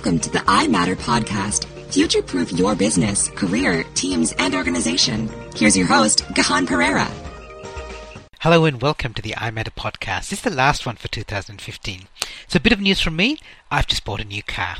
Welcome to the I Matter podcast. Future proof your business, career, teams, and organization. Here's your host, Gihan Perera. Hello and welcome to the I Matter podcast. This is the last one for 2015. So a bit of news from me. I've just bought a new car.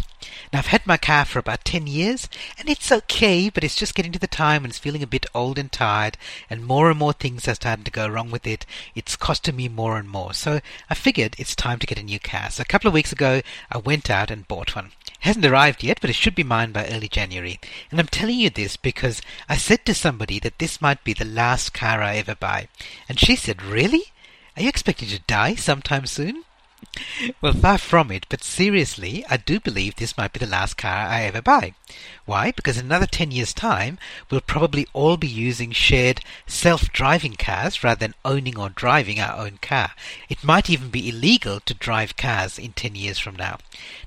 Now I've had my car for about 10 years and it's okay, but it's just getting to the time when it's feeling a bit old and tired and more and more things are starting to go wrong with it. It's costing me more and more. So I figured it's time to get a new car. So a couple of weeks ago I went out and bought one hasn't arrived yet, but it should be mine by early January. And I'm telling you this because I said to somebody that this might be the last car I ever buy. And she said, Really? Are you expecting to die sometime soon? well, far from it, but seriously, I do believe this might be the last car I ever buy. Why? Because in another 10 years' time, we'll probably all be using shared self-driving cars rather than owning or driving our own car. It might even be illegal to drive cars in 10 years from now.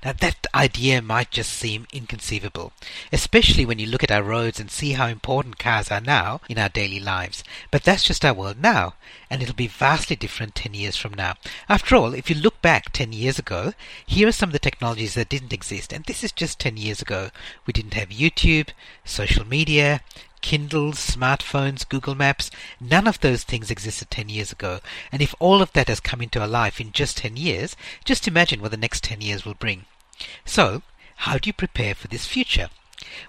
Now, that idea might just seem inconceivable, especially when you look at our roads and see how important cars are now in our daily lives. But that's just our world now, and it'll be vastly different 10 years from now. After all, if you look back 10 years ago, here are some of the technologies that didn't exist. And this is just 10 years ago. We didn't have YouTube, social media, Kindles, smartphones, Google Maps. None of those things existed 10 years ago. And if all of that has come into our life in just 10 years, just imagine what the next 10 years will bring. So, how do you prepare for this future?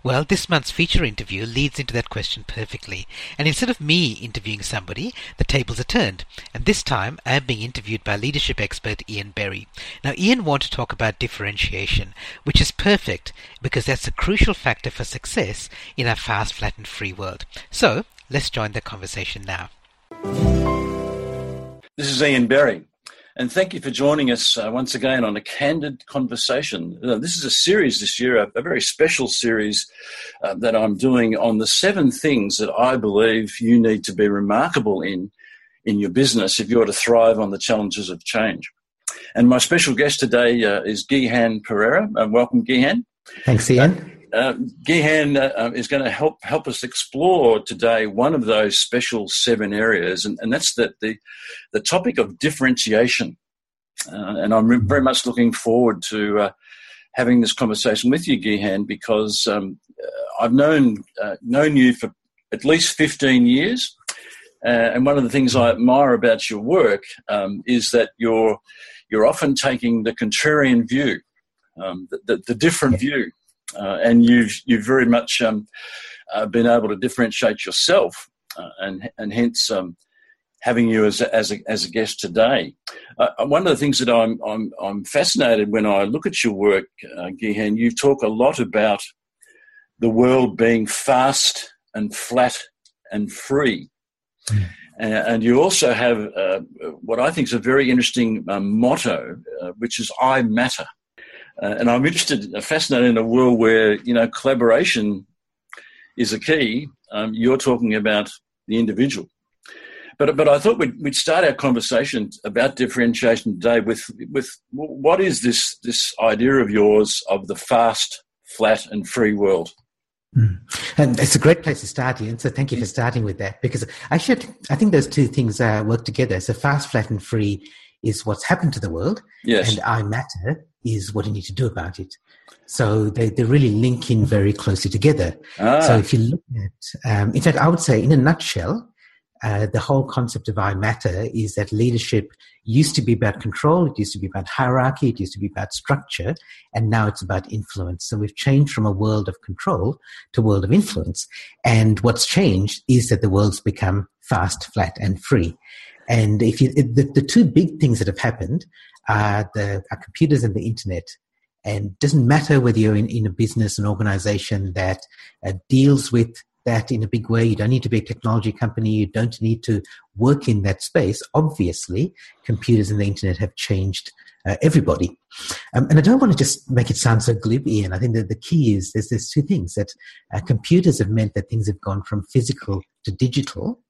Well, this month's feature interview leads into that question perfectly. And instead of me interviewing somebody, the tables are turned. And this time, I am being interviewed by leadership expert Ian Berry. Now, Ian wants to talk about differentiation, which is perfect because that's a crucial factor for success in our fast, flat, and free world. So, let's join the conversation now. This is Ian Berry. And thank you for joining us uh, once again on a candid conversation. Uh, this is a series this year, a, a very special series uh, that I'm doing on the seven things that I believe you need to be remarkable in in your business if you are to thrive on the challenges of change. And my special guest today uh, is Gihan Perera. Uh, welcome, Gihan. Thanks, Ian. Uh, Gihan uh, um, is going to help help us explore today one of those special seven areas, and, and that's the, the, the topic of differentiation. Uh, and I'm very much looking forward to uh, having this conversation with you, Gihan, because um, uh, I've known uh, known you for at least 15 years, and one of the things I admire about your work um, is that you're you're often taking the contrarian view, um, the, the, the different view uh, and you've you've very much um, uh, been able to differentiate yourself, uh, and and hence um, having you as a, as a, as a guest today. Uh, one of the things that I'm I'm I'm fascinated when I look at your work, uh, Gihan, you talk a lot about the world being fast and flat and free. Mm. and you also have uh, what I think is a very interesting um, motto, which is "I matter." Uh, and I'm interested, fascinated in a world where you know collaboration is a key. Um, you're talking about the individual, but but I thought we'd, we'd start our conversation about differentiation today with with what is this this idea of yours of the fast, flat, and free world. Mm. And it's a great place to start, Ian. So thank you for starting with that because actually, I think those two things uh, work together. So fast, flat, and free is what's happened to the world, yes. and I matter is what you need to do about it. So they, they really link in very closely together. Ah. So if you look at, um, in fact, I would say in a nutshell, uh, the whole concept of I matter is that leadership used to be about control, it used to be about hierarchy, it used to be about structure, and now it's about influence. So we've changed from a world of control to a world of influence. And what's changed is that the world's become fast, flat, and free. And if you, the, the two big things that have happened are the are computers and the internet. And it doesn't matter whether you're in, in a business, an organization that uh, deals with that in a big way. You don't need to be a technology company. You don't need to work in that space. Obviously, computers and the internet have changed uh, everybody. Um, and I don't want to just make it sound so glib, Ian. I think that the key is there's, there's two things that uh, computers have meant that things have gone from physical to digital.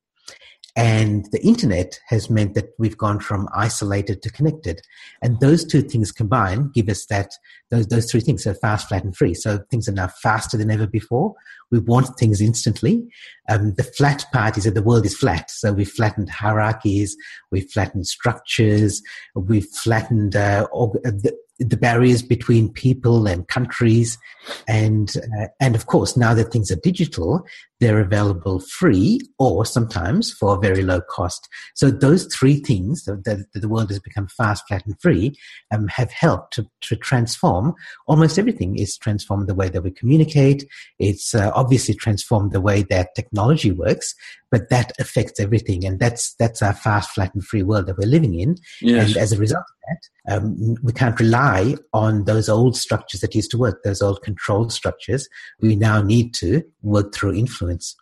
And the internet has meant that we've gone from isolated to connected. And those two things combined give us that, those, those three things, so fast, flat, and free. So things are now faster than ever before. we want things instantly. Um, the flat part is that the world is flat. So we've flattened hierarchies, we've flattened structures, we've flattened uh, the, the barriers between people and countries, and uh, and of course now that things are digital, they're available free or sometimes for a very low cost. So those three things that, the world has become fast, flat, and free um, have helped to, to transform almost everything. It's transformed the way that we communicate. It's uh, obviously transformed the way that technology works, but that affects everything, and that's that's our fast, flat, and free world that we're living in. Yes. And as a result of that, um, we can't rely on those old structures that used to work, those old control structures. We now need to work through influence.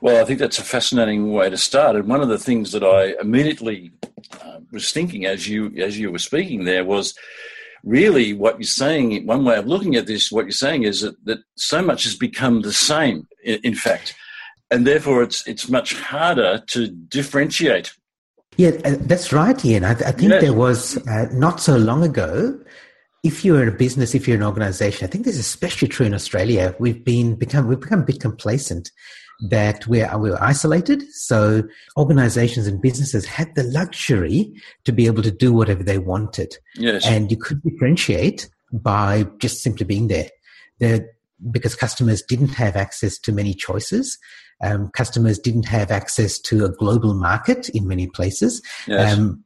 Well, I think that's a fascinating way to start. And one of the things that I immediately uh, was thinking as you as you were speaking there was really what you're saying. One way of looking at this, what you're saying is that, that so much has become the same. In, in fact, and therefore it's it's much harder to differentiate. Yeah, uh, that's right, Ian. I, I think yes. there was uh, not so long ago. If you're in a business, if you're an organization, I think this is especially true in Australia. We've been become we've become a bit complacent that we're, we're isolated. So organizations and businesses had the luxury to be able to do whatever they wanted. Yes. And you could differentiate by just simply being there. there because customers didn't have access to many choices. Um, customers didn't have access to a global market in many places. Yes. Um,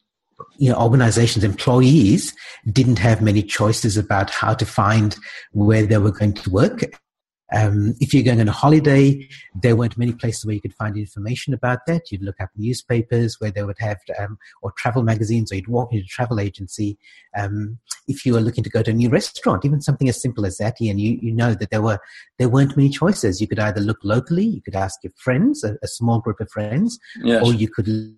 you know, organizations, employees didn't have many choices about how to find where they were going to work um, if you're going on a holiday, there weren't many places where you could find information about that. You'd look up newspapers where they would have, um, or travel magazines, or you'd walk into a travel agency. Um, if you were looking to go to a new restaurant, even something as simple as that, and you, you know that there were there weren't many choices. You could either look locally, you could ask your friends, a, a small group of friends, yes. or you could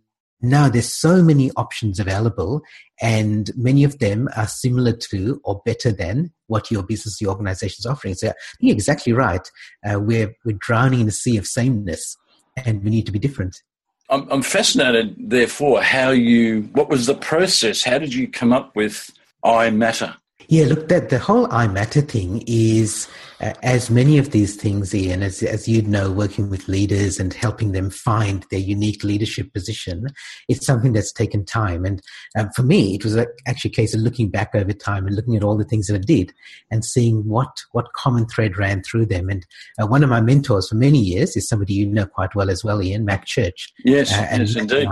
now there's so many options available and many of them are similar to or better than what your business your organization is offering. So you're exactly right. Uh, we're, we're drowning in a sea of sameness and we need to be different. I'm, I'm fascinated therefore how you what was the process? How did you come up with i matter yeah, look, that the whole I Matter thing is, uh, as many of these things, Ian, as, as you know, working with leaders and helping them find their unique leadership position, it's something that's taken time. And um, for me, it was a, actually a case of looking back over time and looking at all the things that I did and seeing what, what common thread ran through them. And uh, one of my mentors for many years is somebody you know quite well as well, Ian, Matt Church. Yes, uh, and yes, indeed.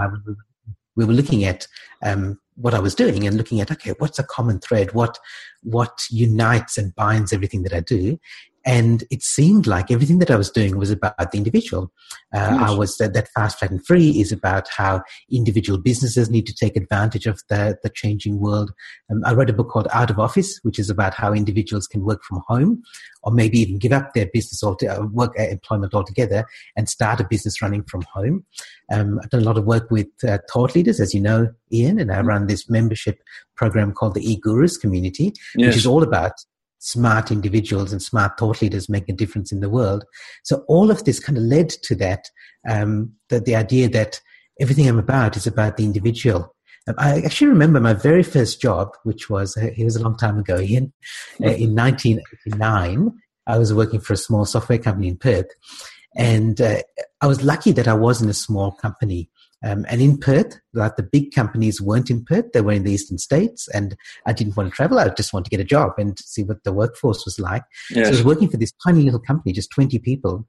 We were looking at um, what I was doing and looking at okay, what's a common thread? What what unites and binds everything that I do? And it seemed like everything that I was doing was about the individual. Uh, I was that, that fast, flat, and free is about how individual businesses need to take advantage of the, the changing world. Um, I wrote a book called Out of Office, which is about how individuals can work from home or maybe even give up their business or uh, work uh, employment altogether and start a business running from home. Um, I've done a lot of work with uh, thought leaders, as you know, Ian, and I mm-hmm. run this membership program called the e-Gurus community, yes. which is all about smart individuals and smart thought leaders make a difference in the world. So all of this kind of led to that, um, the, the idea that everything I'm about is about the individual. Um, I actually remember my very first job, which was, uh, it was a long time ago, Ian, uh, in 1989. I was working for a small software company in Perth. And uh, I was lucky that I was in a small company um, and in Perth, like the big companies weren't in Perth, they were in the eastern states, and I didn't want to travel. I just wanted to get a job and see what the workforce was like. Yes. So I was working for this tiny little company, just 20 people.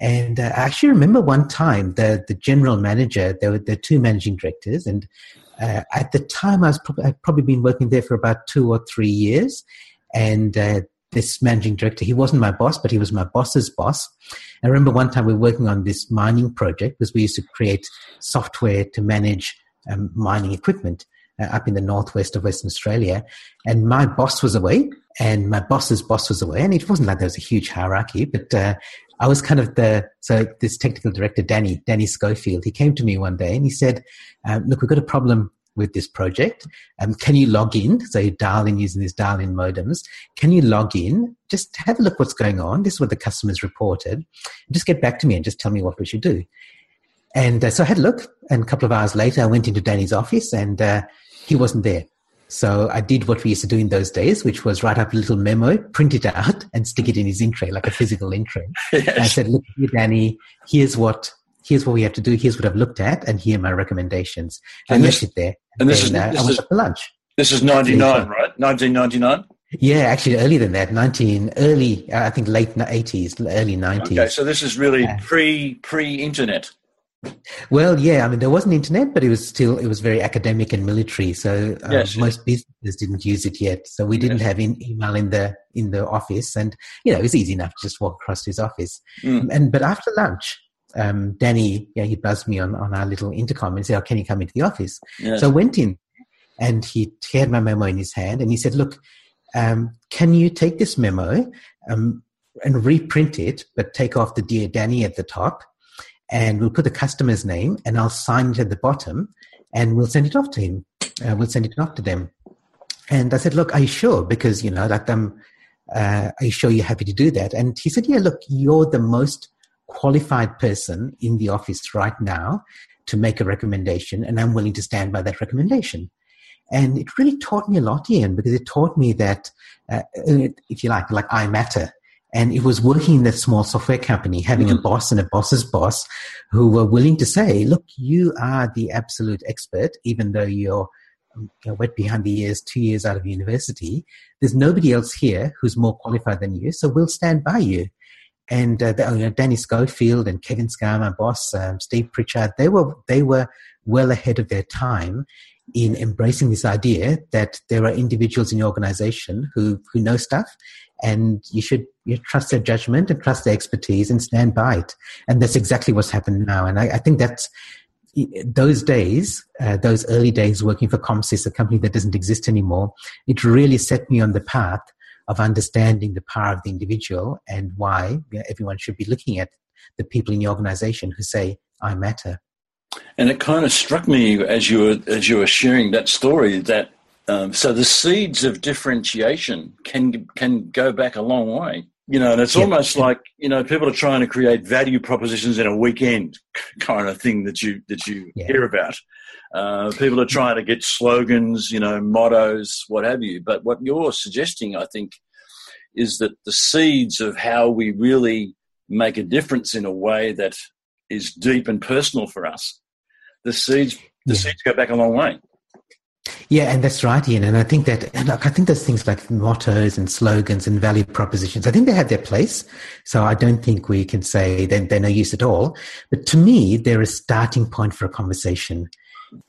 And uh, I actually remember one time the, the general manager, there were the two managing directors, and uh, at the time I was probably, I'd probably been working there for about two or three years. And uh, this managing director, he wasn't my boss, but he was my boss's boss. I remember one time we were working on this mining project because we used to create software to manage um, mining equipment uh, up in the northwest of Western Australia. And my boss was away, and my boss's boss was away. And it wasn't like there was a huge hierarchy, but uh, I was kind of the so this technical director, Danny Danny Schofield. He came to me one day and he said, um, "Look, we've got a problem with this project. Um, can you log in? So you dial in using these dial in modems. Can you log in? Just have a look what's going on. This is what the customers reported. Just get back to me and just tell me what we should do. And uh, so I had a look, and a couple of hours later, I went into Danny's office, and uh, he wasn't there. So I did what we used to do in those days, which was write up a little memo, print it out, and stick it in his in tray, like a physical in tray. Yes. I said, "Look here, Danny. Here's what here's what we have to do. Here's what I've looked at, and here are my recommendations." And, and left it there. And, this then, is uh, this is, for lunch. This is ninety nine, right? Nineteen ninety nine. Yeah, actually earlier than that, nineteen early, uh, I think late eighties, early nineties. Okay, so this is really uh, pre pre internet. Well, yeah, I mean, there wasn't internet, but it was still it was very academic and military. So uh, yes, most businesses didn't use it yet. So we didn't yes. have in, email in the in the office, and you know, it was easy enough to just walk across to his office. Mm. And but after lunch, um, Danny, yeah, he buzzed me on on our little intercom and said, "Oh, can you come into the office?" Yes. So I went in, and he had my memo in his hand, and he said, "Look, um, can you take this memo?" Um, and reprint it, but take off the dear Danny at the top and we'll put the customer's name and I'll sign it at the bottom and we'll send it off to him. Uh, we'll send it off to them. And I said, look, are you sure? Because, you know, like, um, uh, are you sure you're happy to do that? And he said, yeah, look, you're the most qualified person in the office right now to make a recommendation and I'm willing to stand by that recommendation. And it really taught me a lot, Ian, because it taught me that, uh, if you like, like I matter. And it was working in that small software company, having mm-hmm. a boss and a boss's boss who were willing to say, look, you are the absolute expert, even though you're you know, wet behind the ears, two years out of university. There's nobody else here who's more qualified than you, so we'll stand by you. And uh, you know, Danny Schofield and Kevin Scar, my boss, um, Steve Pritchard, they were they were well ahead of their time in embracing this idea that there are individuals in your organization who who know stuff and you should you trust their judgment and trust their expertise and stand by it. And that's exactly what's happened now. And I, I think that's those days, uh, those early days working for ComSys, a company that doesn't exist anymore, it really set me on the path of understanding the power of the individual and why everyone should be looking at the people in the organization who say, I matter. And it kind of struck me as you were as you were sharing that story that um, so the seeds of differentiation can can go back a long way. You know, and it's yeah. almost like you know people are trying to create value propositions in a weekend kind of thing that you that you yeah. hear about. Uh, people are trying to get slogans, you know, mottos, what have you. But what you're suggesting, I think, is that the seeds of how we really make a difference in a way that is deep and personal for us. The seeds, the yeah. seeds go back a long way. Yeah, and that's right, Ian. And I think that, and I think there's things like mottos and slogans and value propositions, I think they have their place. So I don't think we can say they're, they're no use at all. But to me, they're a starting point for a conversation.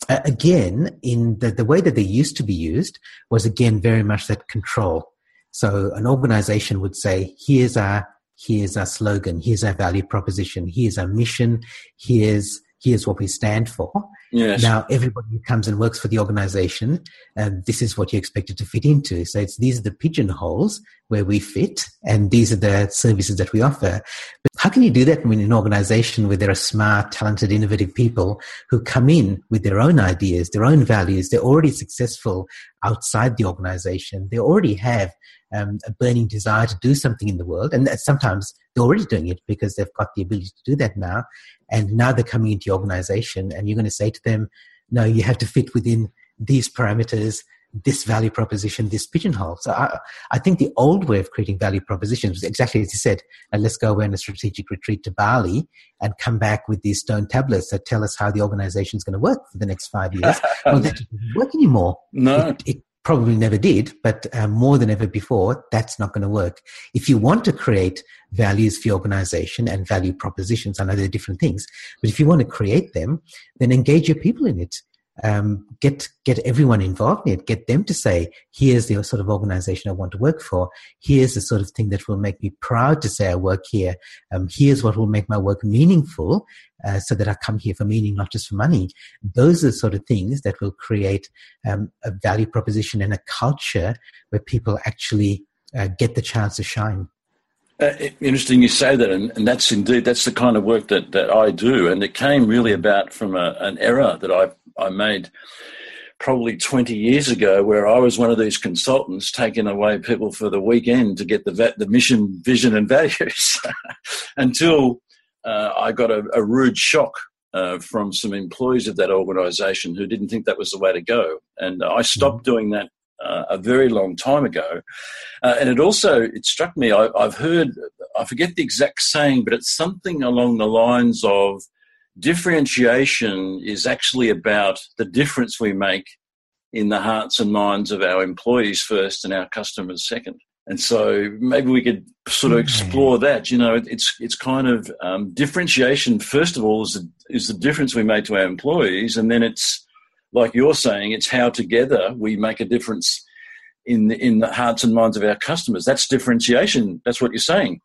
Uh, again, in the, the way that they used to be used was again very much that control. So an organization would say, here's our, here's our slogan, here's our value proposition, here's our mission, here's, here's what we stand for. Yes. Now, everybody who comes and works for the organization, um, this is what you're expected to fit into. So it's these are the pigeonholes where we fit, and these are the services that we offer. But how can you do that when in an organization where there are smart, talented, innovative people who come in with their own ideas, their own values? They're already successful outside the organization. They already have um, a burning desire to do something in the world. And sometimes they're already doing it because they've got the ability to do that now. And now they're coming into your organization and you're going to say to them, no, you have to fit within these parameters, this value proposition, this pigeonhole. So I, I think the old way of creating value propositions was exactly as you said, uh, let's go away on a strategic retreat to Bali and come back with these stone tablets that tell us how the organization is going to work for the next five years. well, that doesn't work anymore. No. It, it, probably never did, but uh, more than ever before, that's not going to work. If you want to create values for your organization and value propositions, I know they're different things, but if you want to create them, then engage your people in it um, get get everyone involved in it. Get them to say, "Here's the sort of organization I want to work for. Here's the sort of thing that will make me proud to say I work here. Um, here's what will make my work meaningful, uh, so that I come here for meaning, not just for money." Those are the sort of things that will create um, a value proposition and a culture where people actually uh, get the chance to shine. Uh, interesting you say that, and, and, that's indeed that's the kind of work that, that I do, and it came really about from a, an error that I I made probably 20 years ago where I was one of these consultants taking away people for the weekend to get the, the mission, vision, and values. Until uh, I got a, a, rude shock uh, from some employees of that organisation who didn't think that was the way to go, and I stopped mm-hmm. doing that uh, a very long time ago. Uh, and it also it struck me. I, have heard I forget the exact saying, but it's something along the lines of differentiation is actually about the difference we make in the hearts and minds of our employees first and our customers second. And so maybe we could sort of explore that. You know, it's it's kind of um, differentiation. First of all, is the, is the difference we make to our employees, and then it's like you're saying, it's how together we make a difference in the, in the hearts and minds of our customers. That's differentiation. That's what you're saying.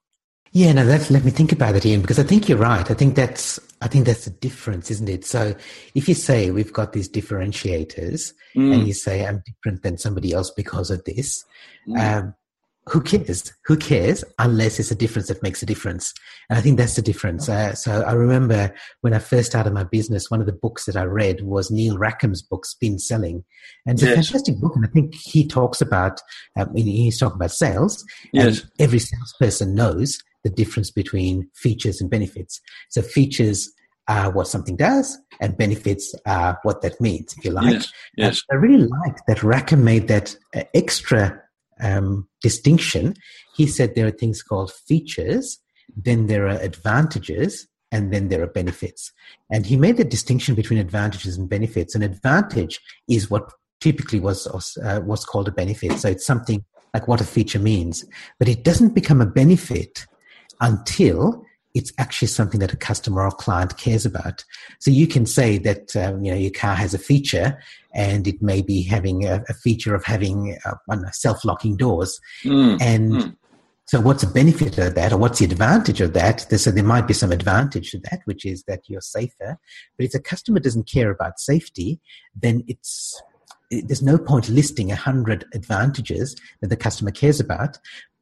Yeah, no, that's, let me think about it, Ian, because I think you're right. I think that's, I think that's the difference, isn't it? So if you say we've got these differentiators mm. and you say I'm different than somebody else because of this, mm. um, who cares? Who cares unless it's a difference that makes a difference? And I think that's the difference. Uh, so I remember when I first started my business, one of the books that I read was Neil Rackham's book, Spin Selling. And it's yes. a fantastic book. And I think he talks about, um, he's talking about sales. Yes. And every salesperson knows the difference between features and benefits. So features are what something does, and benefits are what that means, if you like. Yes, yes. I really like that Rackham made that uh, extra um, distinction. He said there are things called features, then there are advantages, and then there are benefits. And he made the distinction between advantages and benefits. An advantage is what typically was uh, was called a benefit. So it's something like what a feature means, but it doesn't become a benefit until it's actually something that a customer or client cares about. So you can say that um, you know your car has a feature, and it may be having a, a feature of having uh, self-locking doors, mm. and mm. so what's the benefit of that, or what's the advantage of that? So there might be some advantage to that, which is that you're safer. But if the customer doesn't care about safety, then it's there's no point listing a hundred advantages that the customer cares about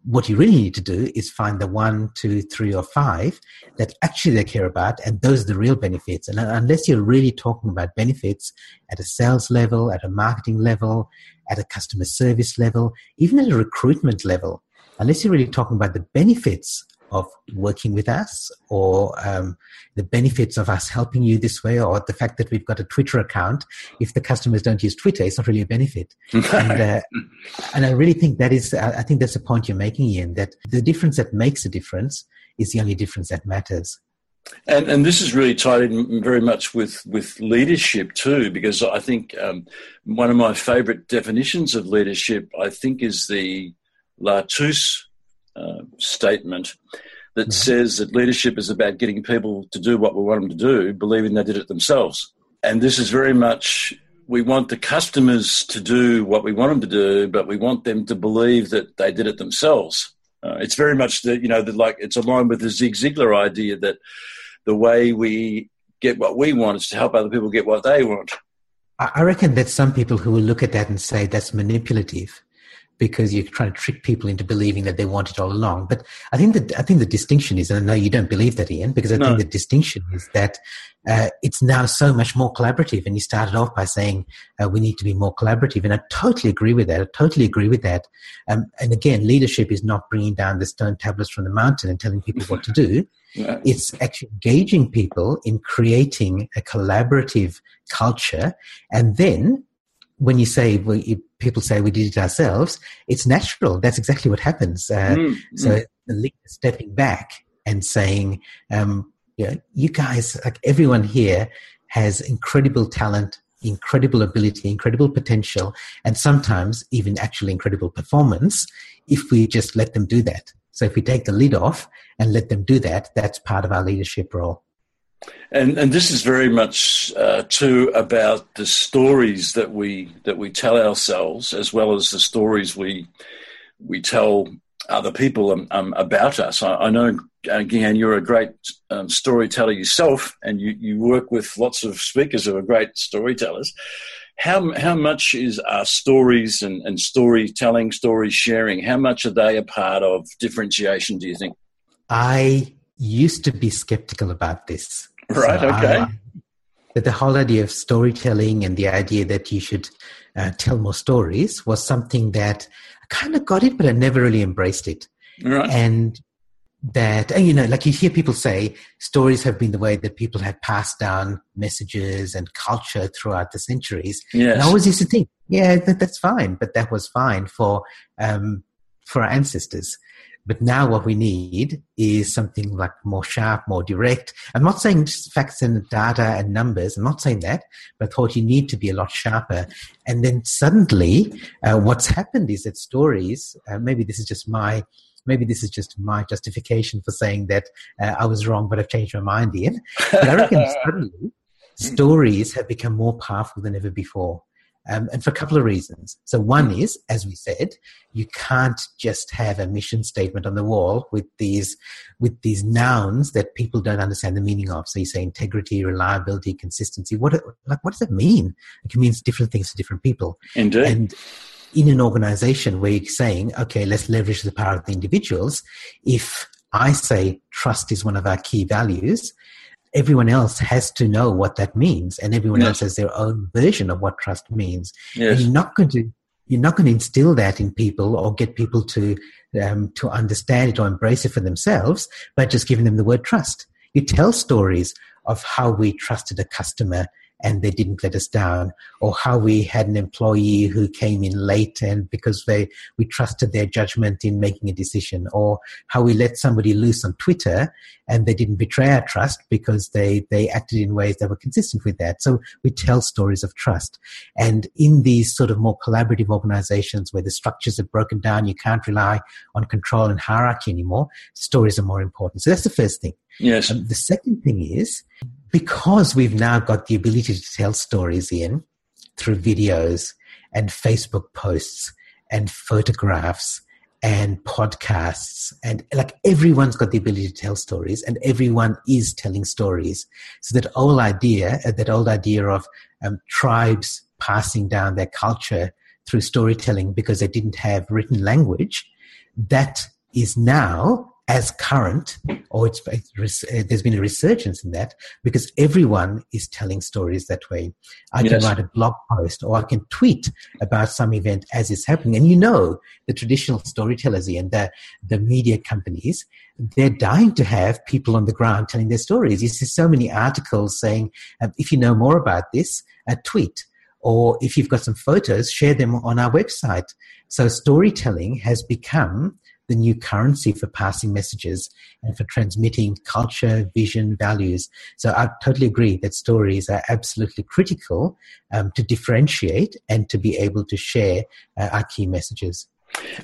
what you really need to do is find the one, two, three, or five that actually they care about, and those are the real benefits. And unless you're really talking about benefits at a sales level, at a marketing level, at a customer service level, even at a recruitment level, unless you're really talking about the benefits of working with us or um, the benefits of us helping you this way or the fact that we've got a Twitter account. If the customers don't use Twitter, it's not really a benefit. and, uh, and I really think that is, I think that's the point you're making, Ian, that the difference that makes a difference is the only difference that matters. And, and this is really tied in very much with, with leadership too, because I think um, one of my favourite definitions of leadership, I think, is the Lao Tzu uh, statement that mm-hmm. says that leadership is about getting people to do what we want them to do, believing they did it themselves. And this is very much we want the customers to do what we want them to do, but we want them to believe that they did it themselves. Uh, it's very much the you know the, like it's aligned with the Zig Ziglar idea that the way we get what we want is to help other people get what they want. I reckon that some people who will look at that and say that's manipulative because you're trying to trick people into believing that they want it all along. But I think that I think the distinction is, and I know you don't believe that, Ian, because I no. think the distinction is that uh, it's now so much more collaborative. And you started off by saying uh, we need to be more collaborative, and I totally agree with that. I totally agree with that. Um, and again, leadership is not bringing down the stone tablets from the mountain and telling people what to do. Yeah. It's actually engaging people in creating a collaborative culture, and then when you say well, you, people say we did it ourselves, it's natural. That's exactly what happens. Uh, mm, so mm. the leader stepping back and saying, um, you, know, you guys, like everyone here, has incredible talent, incredible ability, incredible potential, and sometimes even actually incredible performance. If we just let them do that. So if we take the lid off and let them do that, that's part of our leadership role. And and this is very much uh, too about the stories that we that we tell ourselves, as well as the stories we we tell other people um, um, about us. I, I know, again, you're a great um, storyteller yourself, and you, you work with lots of speakers who are great storytellers. How how much is our stories and, and storytelling, story sharing? How much are they a part of differentiation? Do you think? I used to be skeptical about this. Right. So okay. I, that the whole idea of storytelling and the idea that you should uh, tell more stories was something that I kind of got it, but I never really embraced it. Right. And that and you know like you hear people say stories have been the way that people have passed down messages and culture throughout the centuries yes. and i always used to think yeah that, that's fine but that was fine for um for our ancestors but now what we need is something like more sharp, more direct. I'm not saying just facts and data and numbers. I'm not saying that, but I thought you need to be a lot sharper. And then suddenly, uh, what's happened is that stories, uh, maybe this is just my maybe this is just my justification for saying that uh, I was wrong, but I've changed my mind, Ian. But I reckon suddenly stories have become more powerful than ever before. Um, and for a couple of reasons. So one is, as we said, you can't just have a mission statement on the wall with these with these nouns that people don't understand the meaning of. So you say integrity, reliability, consistency. What like what does it mean? It means different things to different people. Indeed. And in an organization where you're saying, okay, let's leverage the power of the individuals, if I say trust is one of our key values, everyone else has to know what that means, and everyone yes. else has their own version of what trust means. Yes. And you're not going to you're not going to instill that in people or get people to um, to understand it or embrace it for themselves by just giving them the word trust. You tell stories of how we trusted a customer and they didn't let us down. Or how we had an employee who came in late and because they we trusted their judgment in making a decision. Or how we let somebody loose on twitter and they didn't betray our trust because they they acted in ways that were consistent with that. So we tell stories of trust. And in these sort of more collaborative organizations where the structures are broken down you can't rely on control and hierarchy anymore stories are more important. So that's the first thing. Yes. Um, the second thing is because we've now got the ability to tell stories in through videos and Facebook posts and photographs and podcasts and like everyone's got the ability to tell stories and everyone is telling stories. So that old idea uh, that old idea of um, tribes passing down their culture through storytelling because they didn't have written language that is now as current, or it's, it's, uh, there's been a resurgence in that because everyone is telling stories that way. I yes. can write a blog post or I can tweet about some event as it's happening. And you know, the traditional storytellers and the, the media companies, they're dying to have people on the ground telling their stories. You see so many articles saying, um, if you know more about this, a tweet. Or if you've got some photos, share them on our website. So storytelling has become the new currency for passing messages and for transmitting culture, vision, values. So I totally agree that stories are absolutely critical um, to differentiate and to be able to share uh, our key messages.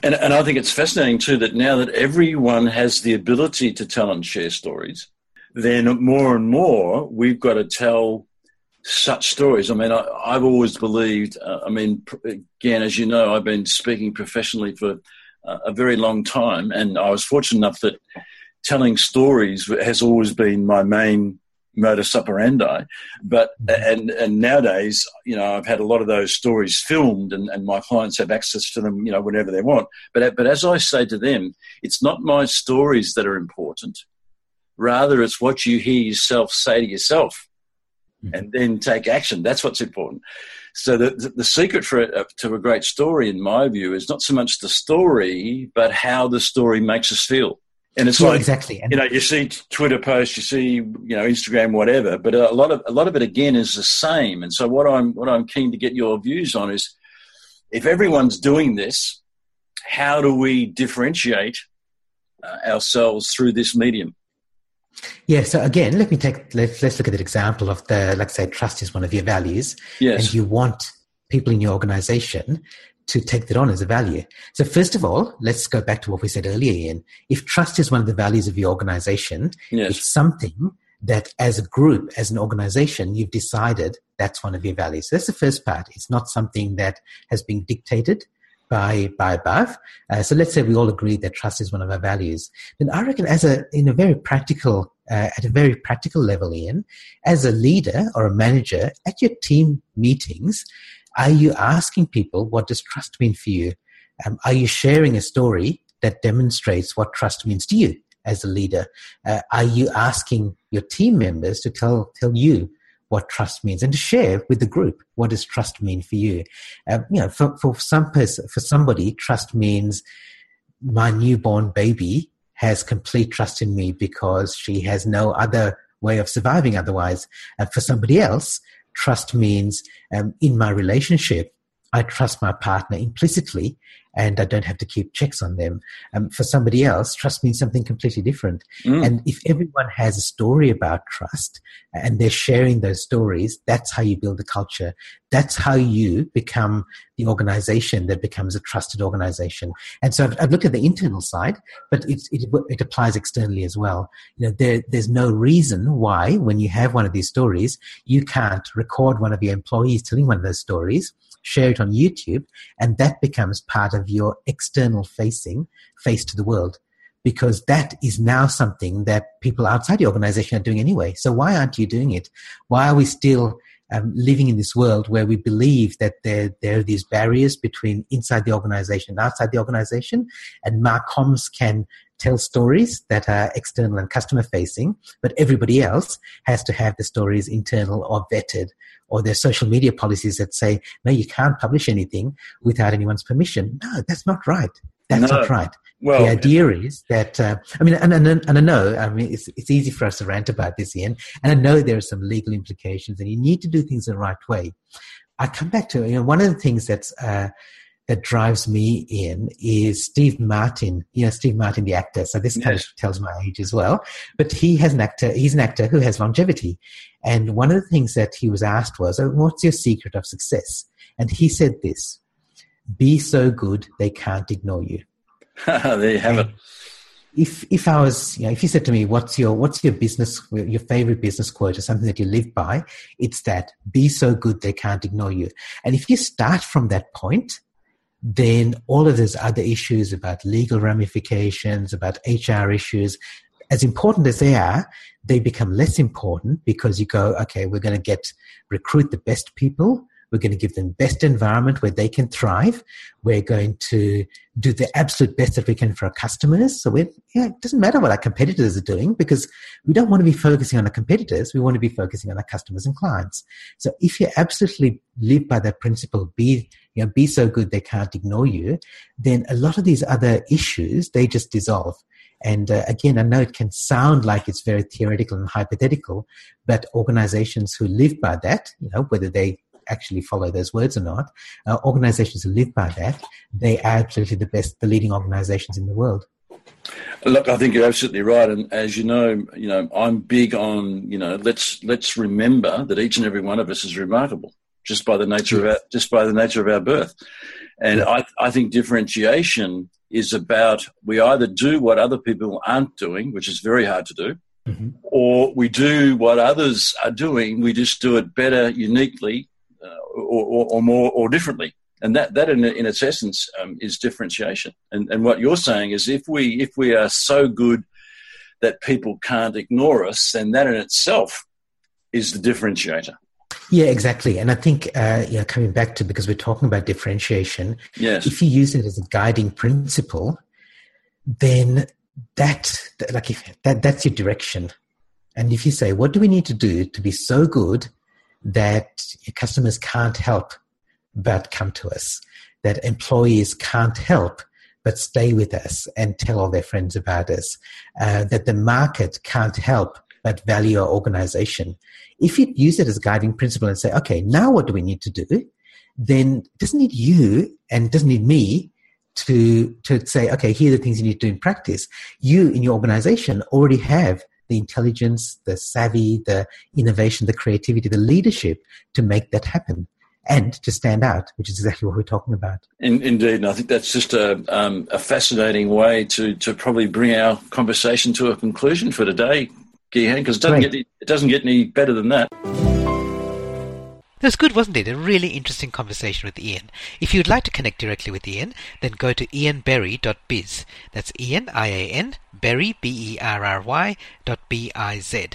And, and I think it's fascinating too that now that everyone has the ability to tell and share stories, then more and more we've got to tell such stories. I mean, I, have always believed, uh, I mean, again, as you know, I've been speaking professionally for a very long time, and I was fortunate enough that telling stories has always been my main modus operandi. But and and nowadays, you know, I've had a lot of those stories filmed, and, and my clients have access to them, you know, whenever they want. But but as I say to them, it's not my stories that are important. Rather, it's what you hear yourself say to yourself, mm-hmm. and then take action. That's what's important. So the, the, the secret for a, to a great story, in my view, is not so much the story, but how the story makes us feel. And it's yeah, like exactly. you know, you see Twitter posts, you see you know Instagram, whatever. But a lot of a lot of it again is the same. And so what I'm what I'm keen to get your views on is if everyone's doing this, how do we differentiate uh, ourselves through this medium? Yeah. So again, let me take let's let's look at that example of the let's say trust is one of your values, yes. and you want people in your organization to take that on as a value. So first of all, let's go back to what we said earlier, Ian. If trust is one of the values of your organization, yes. it's something that as a group, as an organization, you've decided that's one of your values. So that's the first part. It's not something that has been dictated by by above. Uh, so let's say we all agree that trust is one of our values. Then I reckon, as a in a very practical uh, at a very practical level, Ian, as a leader or a manager at your team meetings, are you asking people what does trust mean for you? Um, are you sharing a story that demonstrates what trust means to you as a leader? Uh, are you asking your team members to tell tell you what trust means and to share with the group what does trust mean for you uh, you know for, for some person for somebody trust means my newborn baby has complete trust in me because she has no other way of surviving otherwise. And for somebody else, trust means um, in my relationship, I trust my partner implicitly and I don't have to keep checks on them. Um, for somebody else, trust means something completely different. Mm. And if everyone has a story about trust and they're sharing those stories, that's how you build a culture. That's how you become the organization that becomes a trusted organization. And so I've, I've looked at the internal side, but it, it, it applies externally as well. You know, there, there's no reason why when you have one of these stories, you can't record one of your employees telling one of those stories share it on YouTube, and that becomes part of your external facing face to the world. Because that is now something that people outside the organization are doing anyway. So why aren't you doing it? Why are we still um, living in this world where we believe that there, there are these barriers between inside the organization and outside the organization, and Marcoms can tell stories that are external and customer facing, but everybody else has to have the stories internal or vetted or there's social media policies that say, no, you can't publish anything without anyone's permission. No, that's not right. That's no. not right. Well, the idea is that uh, I mean, and, and, and I know, I mean, it's it's easy for us to rant about this, Ian, and I know there are some legal implications, and you need to do things the right way. I come back to you know one of the things that's uh, that drives me in is Steve Martin. You know, Steve Martin, the actor. So this yes. kind of tells my age as well. But he has an actor. He's an actor who has longevity. And one of the things that he was asked was, oh, "What's your secret of success?" And he said this: "Be so good they can't ignore you." there you have and it. If if I was, you know, if you said to me, "What's your what's your business your favorite business quote or something that you live by?" It's that: "Be so good they can't ignore you." And if you start from that point, then all of those other issues about legal ramifications, about HR issues, as important as they are, they become less important because you go, okay, we're going to get recruit the best people. We're going to give them best environment where they can thrive. We're going to do the absolute best that we can for our customers. So we yeah, it doesn't matter what our competitors are doing because we don't want to be focusing on our competitors. We want to be focusing on our customers and clients. So if you absolutely live by that principle, be you know, be so good they can't ignore you, then a lot of these other issues they just dissolve. And uh, again, I know it can sound like it's very theoretical and hypothetical, but organizations who live by that, you know, whether they actually follow those words or not, uh, organizations who live by that, they are absolutely the best, the leading organizations in the world. Look, I think you're absolutely right, and as you know, you know, I'm big on you know, let's let's remember that each and every one of us is remarkable just by the nature yes. of our just by the nature of our birth, and yeah. I I think differentiation is about we either do what other people aren't doing, which is very hard to do, mm-hmm. or we do what others are doing. We just do it better, uniquely, or, or, or more or differently. And that that in, in its essence um, is differentiation. And and what you're saying is if we if we are so good that people can't ignore us then that in itself is the differentiator. Yeah exactly. And i think uh, you know coming back to because we're talking about differentiation yes. if you use it as a guiding principle then that like if that that's your direction. And if you say what do we need to do to be so good that customers can't help but come to us, that employees can't help but stay with us and tell all their friends about us, uh, that the market can't help but value our organization. If you use it as a guiding principle and say, okay, now what do we need to do? Then doesn't need you and doesn't need me to, to say, okay, here are the things you need to do in practice. You in your organization already have the intelligence, the savvy, the innovation, the creativity, the leadership to make that happen and to stand out, which is exactly what we're talking about. In, indeed, and I think that's just a, um, a fascinating way to, to probably bring our conversation to a conclusion for today, Gihan, because it doesn't get it doesn't get any better than that. It was good, wasn't it? A really interesting conversation with Ian. If you'd like to connect directly with Ian, then go to ianberry.biz. That's Ian, I-A-N, Berry, B-E-R-R-Y, dot B-I-Z.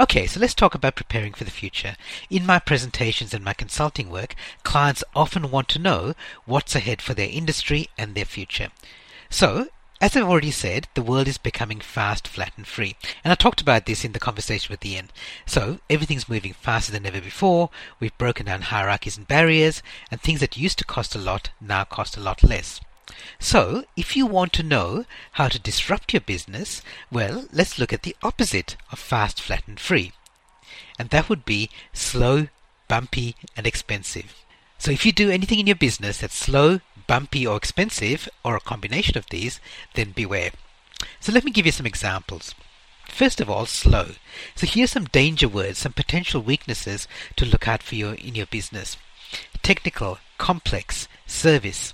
Okay, so let's talk about preparing for the future. In my presentations and my consulting work, clients often want to know what's ahead for their industry and their future. So, as I've already said, the world is becoming fast, flat, and free. And I talked about this in the conversation with Ian. So, everything's moving faster than ever before. We've broken down hierarchies and barriers, and things that used to cost a lot now cost a lot less. So, if you want to know how to disrupt your business, well, let's look at the opposite of fast, flat, and free. And that would be slow, bumpy, and expensive. So, if you do anything in your business that's slow, bumpy, or expensive, or a combination of these, then beware. So, let me give you some examples. First of all, slow. So here's some danger words, some potential weaknesses to look out for your in your business. Technical, complex, service.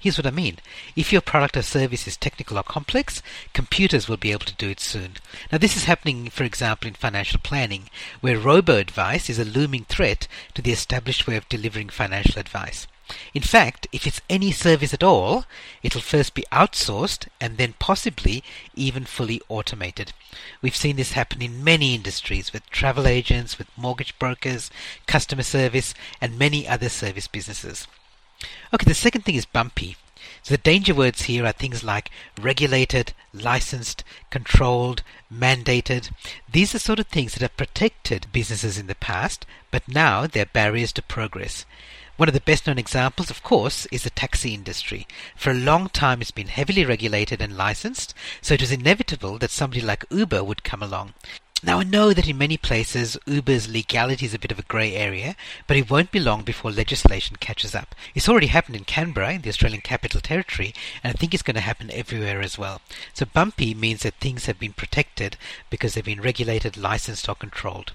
Here's what I mean. If your product or service is technical or complex, computers will be able to do it soon. Now this is happening, for example, in financial planning, where robo-advice is a looming threat to the established way of delivering financial advice. In fact, if it's any service at all, it'll first be outsourced and then possibly even fully automated. We've seen this happen in many industries with travel agents, with mortgage brokers, customer service, and many other service businesses. Okay, the second thing is bumpy. So the danger words here are things like regulated, licensed, controlled, mandated. These are sort of things that have protected businesses in the past, but now they're barriers to progress. One of the best known examples, of course, is the taxi industry. For a long time it's been heavily regulated and licensed, so it was inevitable that somebody like Uber would come along. Now I know that in many places Uber's legality is a bit of a grey area, but it won't be long before legislation catches up. It's already happened in Canberra, in the Australian Capital Territory, and I think it's going to happen everywhere as well. So bumpy means that things have been protected because they've been regulated, licensed or controlled.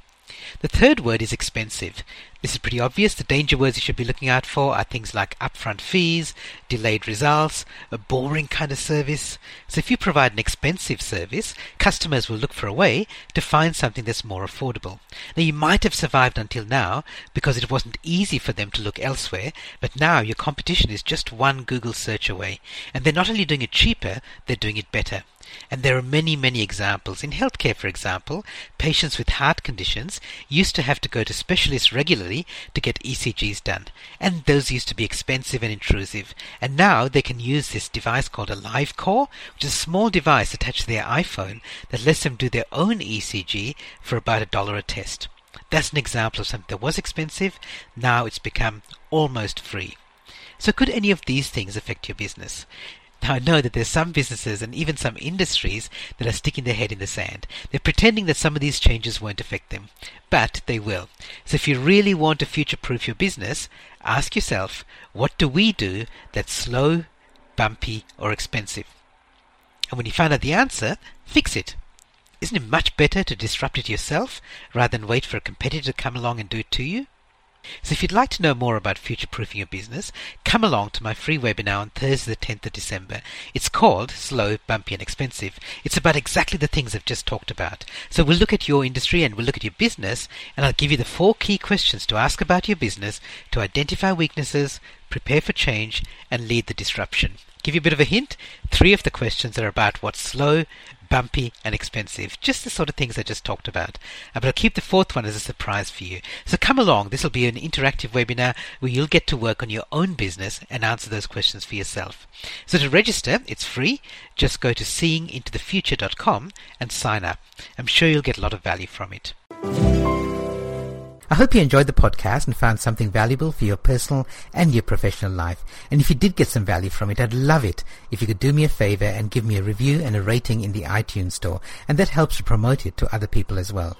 The third word is expensive. This is pretty obvious. The danger words you should be looking out for are things like upfront fees, delayed results, a boring kind of service. So if you provide an expensive service, customers will look for a way to find something that's more affordable. Now you might have survived until now because it wasn't easy for them to look elsewhere, but now your competition is just one Google search away. And they're not only doing it cheaper, they're doing it better. And there are many, many examples. In healthcare, for example, patients with heart conditions used to have to go to specialists regularly to get ECGs done. And those used to be expensive and intrusive. And now they can use this device called AliveCor, which is a small device attached to their iPhone that lets them do their own ECG for about a dollar a test. That's an example of something that was expensive. Now it's become almost free. So could any of these things affect your business? Now, I know that there's some businesses and even some industries that are sticking their head in the sand. They're pretending that some of these changes won't affect them, but they will. So if you really want to future-proof your business, ask yourself, what do we do that's slow, bumpy, or expensive? And when you find out the answer, fix it. Isn't it much better to disrupt it yourself rather than wait for a competitor to come along and do it to you? So if you'd like to know more about future-proofing your business, come along to my free webinar on Thursday the 10th of December. It's called Slow, Bumpy and Expensive. It's about exactly the things I've just talked about. So we'll look at your industry and we'll look at your business and I'll give you the four key questions to ask about your business to identify weaknesses, prepare for change and lead the disruption. Give you a bit of a hint. Three of the questions are about what's slow, bumpy, and expensive. Just the sort of things I just talked about. Uh, but I'll keep the fourth one as a surprise for you. So come along. This will be an interactive webinar where you'll get to work on your own business and answer those questions for yourself. So to register, it's free. Just go to seeingintothefuture.com and sign up. I'm sure you'll get a lot of value from it. I hope you enjoyed the podcast and found something valuable for your personal and your professional life. And if you did get some value from it, I'd love it if you could do me a favor and give me a review and a rating in the iTunes store. And that helps to promote it to other people as well.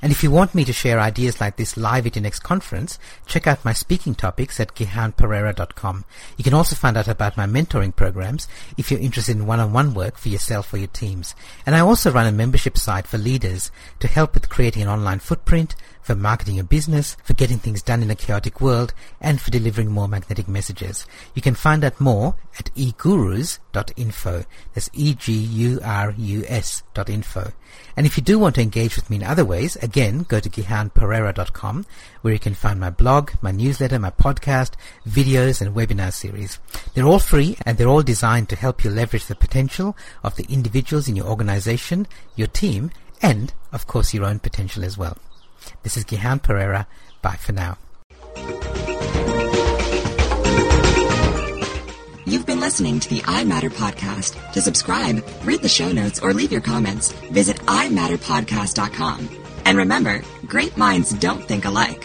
And if you want me to share ideas like this live at your next conference, check out my speaking topics at gihanperera.com. You can also find out about my mentoring programs if you're interested in one-on-one work for yourself or your teams. And I also run a membership site for leaders to help with creating an online footprint, for marketing a business, for getting things done in a chaotic world, and for delivering more magnetic messages. You can find out more at egurus.info. That's E-G-U-R-U-S dot info. And if you do want to engage with me in other ways, again, go to gihanperera.com where you can find my blog, my newsletter, my podcast, videos, and webinar series. They're all free and they're all designed to help you leverage the potential of the individuals in your organization, your team, and, of course, your own potential as well. This is Gihan Perera. Bye for now. You've been listening to the I Matter podcast. To subscribe, read the show notes, or leave your comments, visit imatterpodcast.com. And remember, great minds don't think alike.